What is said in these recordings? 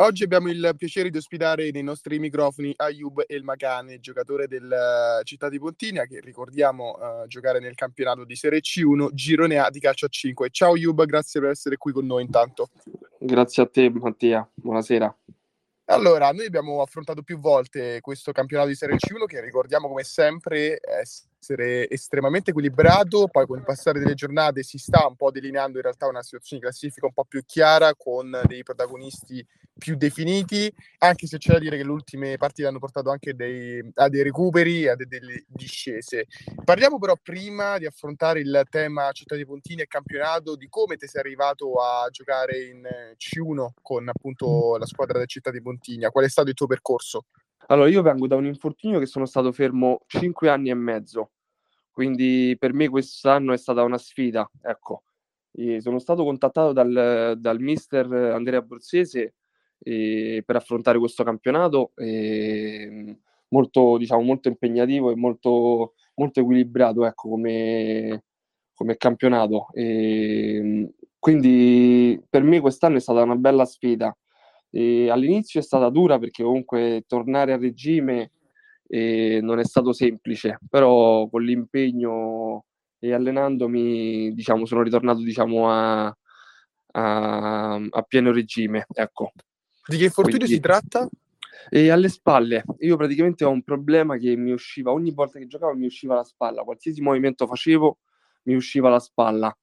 Oggi abbiamo il piacere di ospitare nei nostri microfoni Ayub El Magane, giocatore del eh, Città di Pontinia, che ricordiamo uh, giocare nel campionato di Serie C1, Girone A di calcio a 5. Ciao Ayub, grazie per essere qui con noi intanto. Grazie a te Mattia, buonasera. Allora, noi abbiamo affrontato più volte questo campionato di Serie C1 che ricordiamo come sempre essere estremamente equilibrato, poi con il passare delle giornate si sta un po' delineando in realtà una situazione di classifica un po' più chiara con dei protagonisti più definiti, anche se c'è da dire che le ultime partite hanno portato anche dei, a dei recuperi, a de, delle discese. Parliamo però prima di affrontare il tema Città di Pontini e campionato, di come ti sei arrivato a giocare in C1 con appunto la squadra del Città di Pontigna, qual è stato il tuo percorso? Allora, io vengo da un infortunio che sono stato fermo 5 anni e mezzo, quindi per me quest'anno è stata una sfida, ecco. E sono stato contattato dal, dal mister Andrea Borsese eh, per affrontare questo campionato eh, molto, diciamo, molto impegnativo e molto, molto equilibrato ecco, come, come campionato. E, quindi per me quest'anno è stata una bella sfida. E all'inizio è stata dura perché comunque tornare a regime eh, non è stato semplice, però con l'impegno e allenandomi diciamo, sono ritornato diciamo, a, a, a pieno regime. Ecco. Di che infortunio Quindi, si tratta? E alle spalle, io praticamente ho un problema che mi usciva ogni volta che giocavo, mi usciva la spalla, qualsiasi movimento facevo mi usciva la spalla.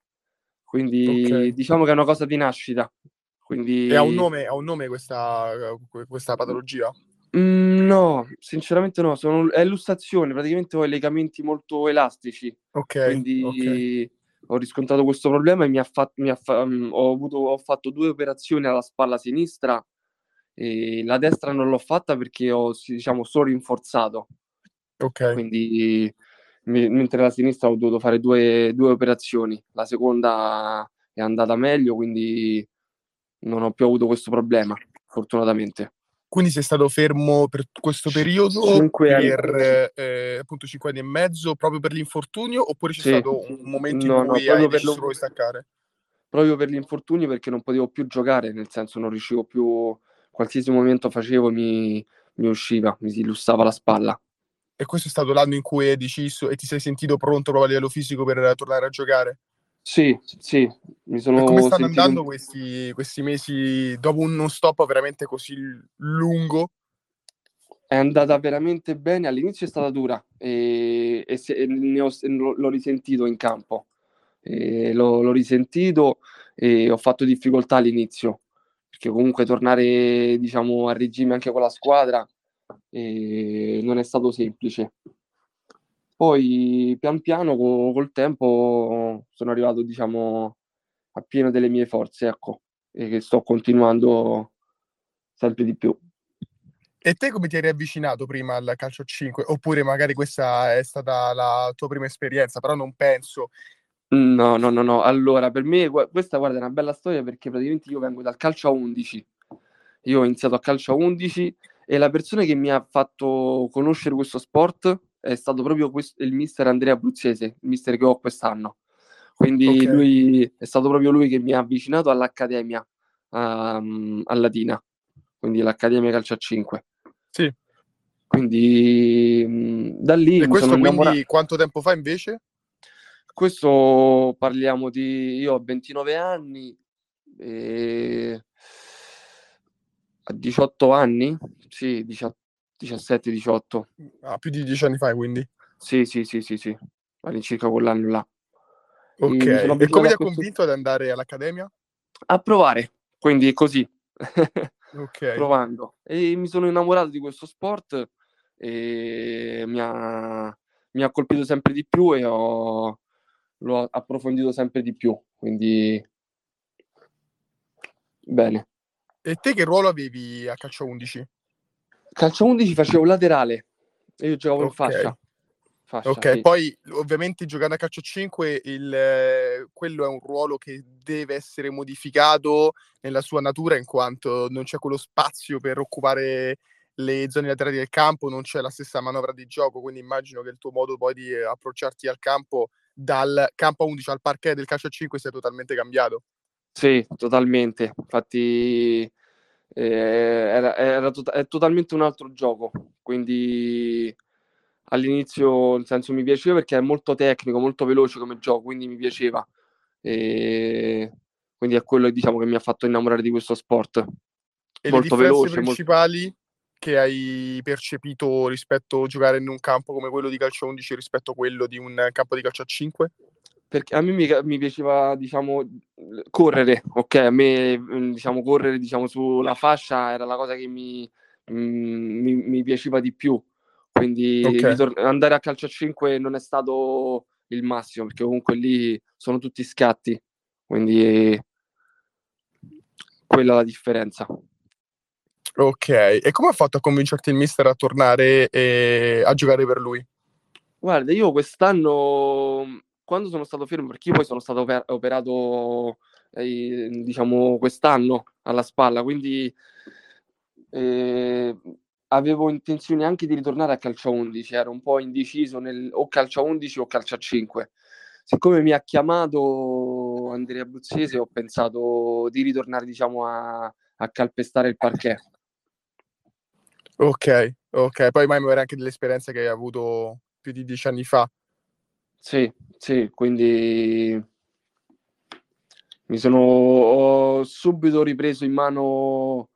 Quindi okay. diciamo che è una cosa di nascita. Quindi... E ha un nome, ha un nome questa, questa patologia? Mm, no, sinceramente no, sono, è lussazione, praticamente ho i legamenti molto elastici. Ok. Quindi okay. ho riscontrato questo problema e mi ha fatto, mi ha fa, um, ho, avuto, ho fatto due operazioni alla spalla sinistra e la destra non l'ho fatta perché ho, diciamo, solo rinforzato. Ok. Quindi, mi, mentre la sinistra ho dovuto fare due, due operazioni. La seconda è andata meglio, quindi non ho più avuto questo problema, fortunatamente. Quindi sei stato fermo per questo periodo cinque per eh, appunto cinque anni e mezzo proprio per l'infortunio oppure c'è sì. stato un momento no, in cui no, hai deciso di staccare? Proprio per l'infortunio perché non potevo più giocare, nel senso non riuscivo più qualsiasi movimento facevo mi, mi usciva, mi si lussava la spalla. E questo è stato l'anno in cui hai deciso e ti sei sentito pronto proprio a livello fisico per tornare a giocare? Sì, sì, mi sono e come stanno sentito... andando questi, questi mesi dopo uno stop veramente così lungo? È andata veramente bene, all'inizio è stata dura e, e, se, e ho, l'ho risentito in campo, l'ho, l'ho risentito e ho fatto difficoltà all'inizio, perché comunque tornare diciamo, a regime anche con la squadra eh, non è stato semplice. Poi pian piano co- col tempo sono arrivato diciamo, a pieno delle mie forze, ecco, e che sto continuando sempre di più. E te come ti eri avvicinato prima al calcio 5? Oppure magari questa è stata la tua prima esperienza, però non penso No, no, no, no. Allora, per me questa guarda è una bella storia perché praticamente io vengo dal calcio a 11. Io ho iniziato a calcio a 11 e la persona che mi ha fatto conoscere questo sport è stato proprio questo, il mister Andrea Abruzzese, il mister che ho quest'anno. Quindi okay. lui è stato proprio lui che mi ha avvicinato all'Accademia um, a Latina, quindi l'Accademia Calcio a 5. Sì. Quindi mh, da lì... E questo quindi innamorato... quanto tempo fa invece? Questo parliamo di... Io ho 29 anni e... a 18 anni? Sì, 17-18. Ah, più di 10 anni fa quindi? Sì, sì, sì, sì, sì. All'incirca quell'anno là. Ok, e, e come ti ha convinto ad andare all'Accademia? A provare, quindi così. ok. Provando. E mi sono innamorato di questo sport e mi ha, mi ha colpito sempre di più e ho l'ho approfondito sempre di più, quindi bene. E te che ruolo avevi a calcio 11? Calcio 11 facevo laterale e io giocavo okay. in fascia. fascia ok, sì. poi ovviamente giocando a calcio 5 il, eh, quello è un ruolo che deve essere modificato nella sua natura in quanto non c'è quello spazio per occupare le zone laterali del campo, non c'è la stessa manovra di gioco, quindi immagino che il tuo modo poi di approcciarti al campo dal campo 11 al parquet del calcio a 5 sia totalmente cambiato. Sì, totalmente. Infatti era, era to- è totalmente un altro gioco, quindi all'inizio nel senso mi piaceva perché è molto tecnico, molto veloce come gioco, quindi mi piaceva. E quindi è quello diciamo, che mi ha fatto innamorare di questo sport. E molto le veloce, principali molto... che hai percepito rispetto a giocare in un campo come quello di calcio 11 rispetto a quello di un campo di calcio a 5? Perché a me mi, mi piaceva, diciamo, correre, ok? A me, mm, diciamo, correre, diciamo, sulla fascia era la cosa che mi, mm, mi, mi piaceva di più. Quindi okay. ritor- andare a calcio a 5 non è stato il massimo, perché comunque lì sono tutti scatti. Quindi quella è la differenza. Ok, e come ha fatto a convincerti il mister a tornare e a giocare per lui? Guarda, io quest'anno, quando sono stato fermo, perché io poi sono stato oper- operato, eh, diciamo, quest'anno alla spalla, quindi eh, avevo intenzione anche di ritornare a calcio 11, ero un po' indeciso nel o calcio 11 o calcio a 5. Siccome mi ha chiamato Andrea Buzzese, ho pensato di ritornare, diciamo, a, a calpestare il parquet. Ok, ok. Poi mai avere anche dell'esperienza che hai avuto più di dieci anni fa. Sì, sì, quindi mi sono ho subito ripreso in mano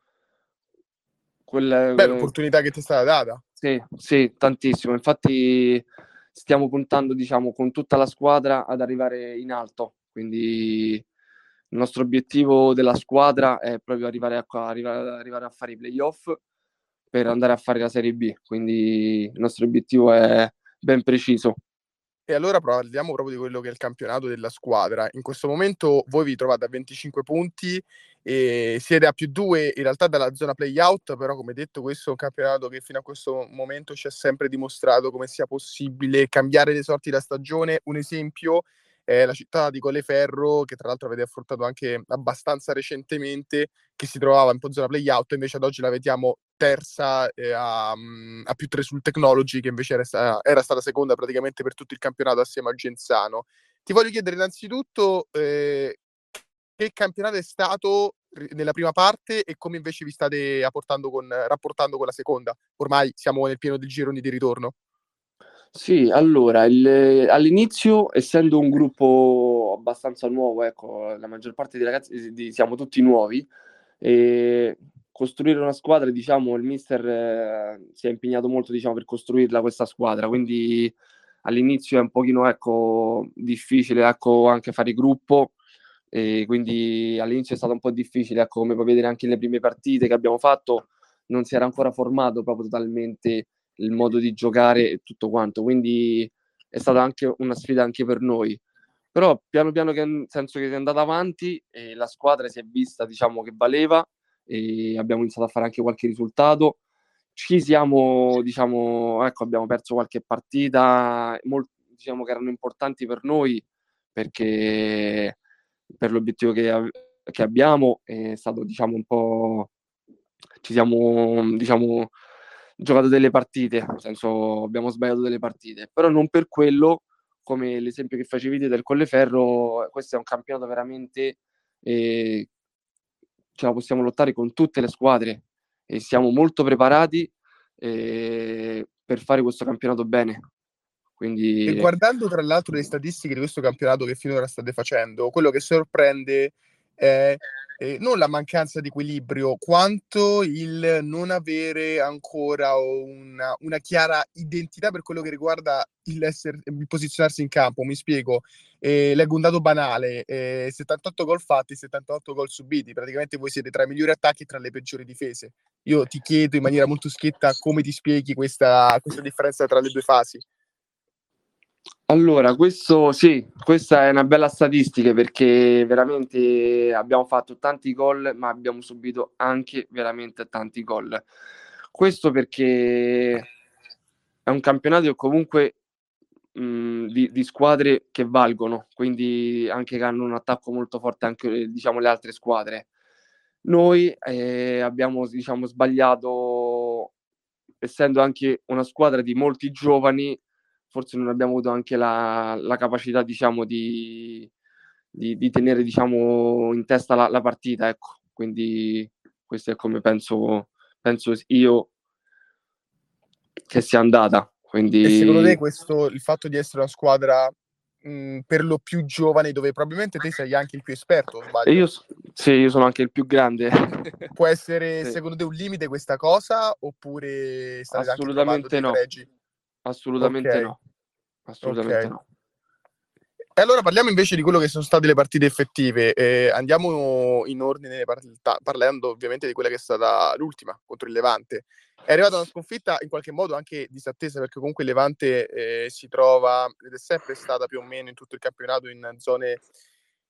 quella Beh, l'opportunità che ti è stata data. Sì, sì, tantissimo. Infatti stiamo puntando, diciamo, con tutta la squadra ad arrivare in alto. Quindi il nostro obiettivo della squadra è proprio arrivare a, arrivare, arrivare a fare i playoff per andare a fare la Serie B, quindi il nostro obiettivo è ben preciso. E allora parliamo proprio di quello che è il campionato della squadra. In questo momento voi vi trovate a 25 punti e siete a più 2 in realtà dalla zona play-out, però come detto questo è un campionato che fino a questo momento ci ha sempre dimostrato come sia possibile cambiare le sorti della stagione. Un esempio è la città di Colleferro, che tra l'altro avete affrontato anche abbastanza recentemente, che si trovava in zona play-out, invece ad oggi la vediamo terza eh, a, mm, a, più tre sul Technology, che invece era, era, stata seconda praticamente per tutto il campionato assieme a Genzano. Ti voglio chiedere innanzitutto eh, che campionato è stato nella prima parte e come invece vi state con, rapportando con la seconda. Ormai siamo nel pieno del gironi di ritorno. Sì, allora, il, all'inizio, essendo un gruppo abbastanza nuovo, ecco, la maggior parte dei ragazzi di, siamo tutti nuovi, e costruire una squadra, diciamo, il mister eh, si è impegnato molto, diciamo, per costruirla questa squadra, quindi all'inizio è un pochino, ecco, difficile, ecco, anche fare gruppo, e quindi all'inizio è stato un po' difficile, ecco, come puoi vedere anche nelle prime partite che abbiamo fatto, non si era ancora formato proprio totalmente il modo di giocare e tutto quanto, quindi è stata anche una sfida anche per noi. Però piano piano che, nel senso che si è andata avanti e la squadra si è vista, diciamo, che valeva e abbiamo iniziato a fare anche qualche risultato. Ci siamo, diciamo, ecco, abbiamo perso qualche partita, molto, diciamo che erano importanti per noi perché per l'obiettivo che, che abbiamo è stato, diciamo, un po' ci siamo, diciamo, giocato delle partite, nel senso abbiamo sbagliato delle partite, però non per quello, come l'esempio che facevi te del Colleferro, questo è un campionato veramente, eh, ce la possiamo lottare con tutte le squadre e siamo molto preparati eh, per fare questo campionato bene. Quindi... E guardando tra l'altro le statistiche di questo campionato che finora state facendo, quello che sorprende è eh, non la mancanza di equilibrio, quanto il non avere ancora una, una chiara identità per quello che riguarda il, essere, il posizionarsi in campo. Mi spiego, eh, leggo un dato banale, eh, 78 gol fatti, 78 gol subiti, praticamente voi siete tra i migliori attacchi e tra le peggiori difese. Io ti chiedo in maniera molto schietta come ti spieghi questa, questa differenza tra le due fasi. Allora, questo sì, questa è una bella statistica perché veramente abbiamo fatto tanti gol, ma abbiamo subito anche veramente tanti gol. Questo perché è un campionato comunque mh, di, di, squadre che valgono, quindi anche che hanno un attacco molto forte anche diciamo le altre squadre. Noi eh, abbiamo diciamo sbagliato essendo anche una squadra di molti giovani forse non abbiamo avuto anche la, la capacità, diciamo, di, di, di tenere, diciamo, in testa la, la, partita, ecco. Quindi questo è come penso, penso io che sia andata. Quindi... E secondo te questo, il fatto di essere una squadra mh, per lo più giovane, dove probabilmente te sei anche il più esperto, sbaglio? Io, sì, io sono anche il più grande. Può essere sì. secondo te un limite questa cosa oppure state Assolutamente no. Assolutamente okay. no. Assolutamente okay. no. E allora parliamo invece di quello che sono state le partite effettive. Eh, andiamo in ordine parlando ovviamente di quella che è stata l'ultima contro il Levante. È arrivata una sconfitta in qualche modo anche disattesa perché comunque il Levante eh, si trova ed è sempre stata più o meno in tutto il campionato in zone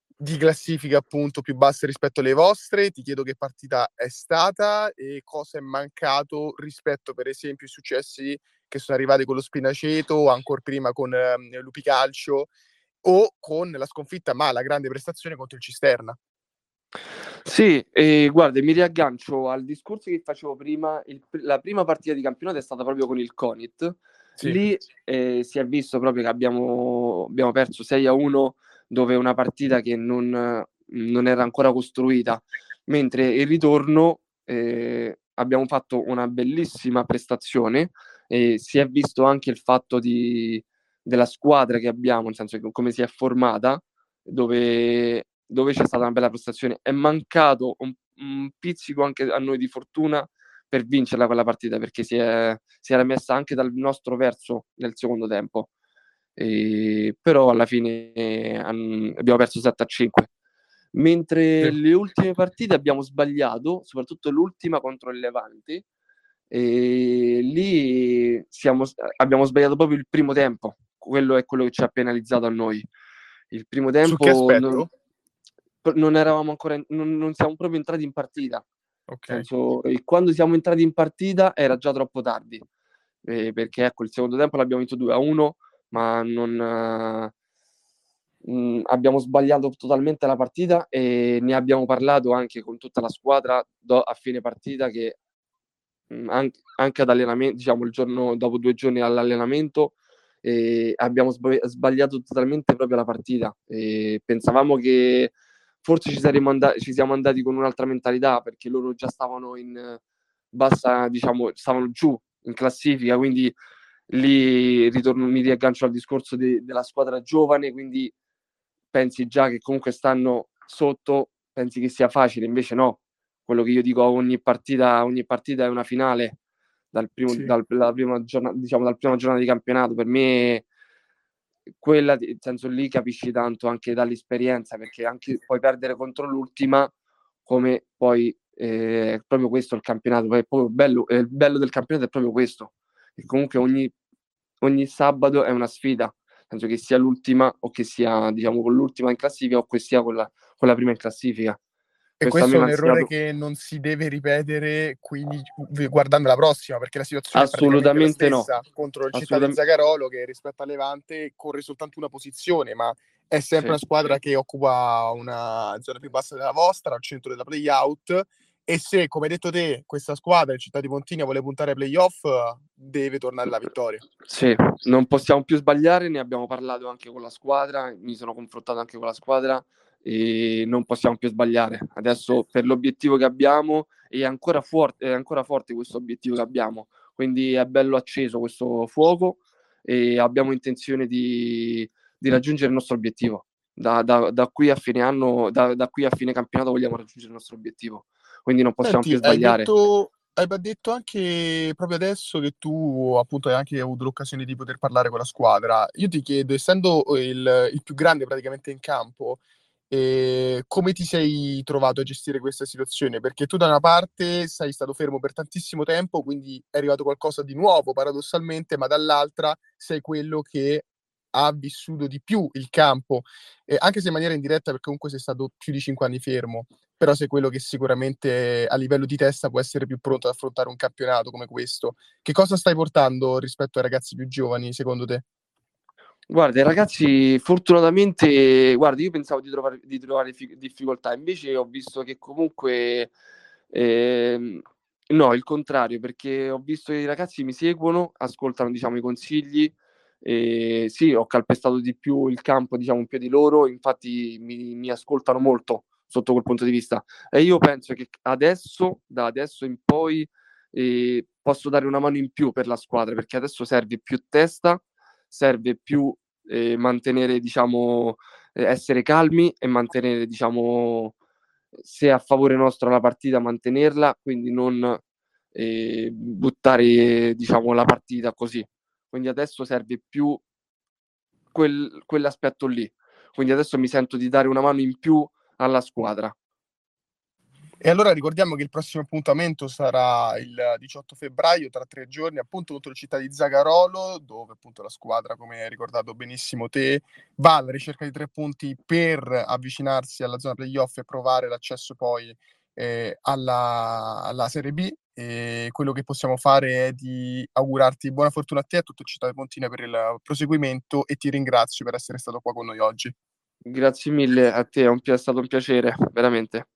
di classifica appunto più basse rispetto alle vostre. Ti chiedo che partita è stata e cosa è mancato rispetto per esempio ai successi che sono arrivati con lo Spinaceto o ancora prima con eh, Lupi Calcio o con la sconfitta, ma la grande prestazione contro il Cisterna. Sì, e guarda, mi riaggancio al discorso che facevo prima. Il, la prima partita di campionato è stata proprio con il Conit. Sì. Lì eh, si è visto proprio che abbiamo, abbiamo perso 6 a 1, dove una partita che non, non era ancora costruita, mentre il ritorno eh, abbiamo fatto una bellissima prestazione e si è visto anche il fatto di, della squadra che abbiamo, nel senso che come si è formata, dove, dove c'è stata una bella prestazione. È mancato un, un, pizzico anche a noi di fortuna per vincerla quella partita, perché si, è, si era messa anche dal nostro verso nel secondo tempo. E, però alla fine eh, abbiamo perso 7 a 5. Mentre le ultime partite abbiamo sbagliato, soprattutto l'ultima contro il Levante, e lì siamo, abbiamo sbagliato proprio il primo tempo quello è quello che ci ha penalizzato a noi. Il primo tempo non, non, eravamo ancora, non, non, siamo proprio entrati in partita. Okay. Senso, quando siamo entrati in partita era già troppo tardi, eh, perché ecco, il secondo tempo l'abbiamo vinto 2 a 1, ma non... Uh, abbiamo sbagliato totalmente la partita e ne abbiamo parlato anche con tutta la squadra do, a fine partita che mh, anche, anche ad allenamento, diciamo il giorno dopo due giorni all'allenamento e abbiamo sbagliato totalmente proprio la partita. E pensavamo che forse ci, andati, ci siamo andati con un'altra mentalità perché loro già stavano in bassa, diciamo, stavano giù in classifica, quindi lì ritorno, mi riaggancio al discorso de, della squadra giovane, quindi pensi già che comunque stanno sotto, pensi che sia facile, invece no. Quello che io dico ogni partita, ogni partita è una finale dal primo, sì. dal, prima giornata, diciamo, dal prima giornata di campionato. Per me quella, nel senso lì capisci tanto anche dall'esperienza, perché anche puoi perdere contro l'ultima, come poi eh, è proprio questo il campionato, è proprio bello, il bello del campionato è proprio questo, che comunque ogni, ogni sabato è una sfida, penso che sia l'ultima o che sia diciamo con l'ultima in classifica o che sia con la, con la prima in classifica. E questo, è un errore che non si deve ripetere quindi guardando la prossima, perché la situazione Assolutamente è no. contro il Città di Zagarolo che rispetto a Levante corre soltanto una posizione, ma è sempre sì. una squadra che occupa una zona più bassa della vostra, al centro della playout e se, come hai detto te, questa squadra, il Città di Pontina, vuole puntare ai playoff, deve tornare alla vittoria. Sì, non possiamo più sbagliare, ne abbiamo parlato anche con la squadra, mi sono confrontato anche con la squadra e non possiamo più sbagliare. Adesso per l'obiettivo che abbiamo è ancora, forte, è ancora forte questo obiettivo che abbiamo, quindi è bello acceso questo fuoco e abbiamo intenzione di, di raggiungere il nostro obiettivo. Da, da, da, qui a fine anno, da, da, qui a fine campionato vogliamo raggiungere il nostro obiettivo, quindi non possiamo Senti, più sbagliare. Hai detto, hai detto anche proprio adesso che tu appunto hai anche avuto l'occasione di poter parlare con la squadra. Io ti chiedo, essendo il, il più grande praticamente in campo, e come ti sei trovato a gestire questa situazione? Perché tu da una parte sei stato fermo per tantissimo tempo, quindi è arrivato qualcosa di nuovo paradossalmente, ma dall'altra sei quello che ha vissuto di più il campo, eh, anche se in maniera indiretta perché comunque sei stato più di cinque anni fermo, però sei quello che sicuramente a livello di testa può essere più pronto ad affrontare un campionato come questo. Che cosa stai portando rispetto ai ragazzi più giovani, secondo te? Guarda, ragazzi, fortunatamente, guarda, io pensavo di trovare, di trovare fi- difficoltà, invece ho visto che comunque, eh, no, il contrario, perché ho visto che i ragazzi mi seguono, ascoltano, diciamo, i consigli, e sì, ho calpestato di più il campo, diciamo, più di loro, infatti mi, mi ascoltano molto sotto quel punto di vista. E io penso che adesso, da adesso in poi, eh, posso dare una mano in più per la squadra, perché adesso serve più testa, serve più eh, mantenere, diciamo, eh, essere calmi e mantenere, diciamo, se a favore nostro la partita, mantenerla, quindi non eh, buttare, diciamo, la partita così. Quindi adesso serve più quel, quell'aspetto lì. Quindi adesso mi sento di dare una mano in più alla squadra. E allora ricordiamo che il prossimo appuntamento sarà il 18 febbraio, tra tre giorni, appunto contro il città di Zagarolo, dove appunto la squadra, come hai ricordato benissimo te, va alla ricerca di tre punti per avvicinarsi alla zona playoff e provare l'accesso poi eh, alla, alla, Serie B. E quello che possiamo fare è di augurarti buona fortuna a te e a tutto Città di Pontina per il proseguimento e ti ringrazio per essere stato qua con noi oggi. Grazie mille a te, è, un, è stato un piacere, veramente.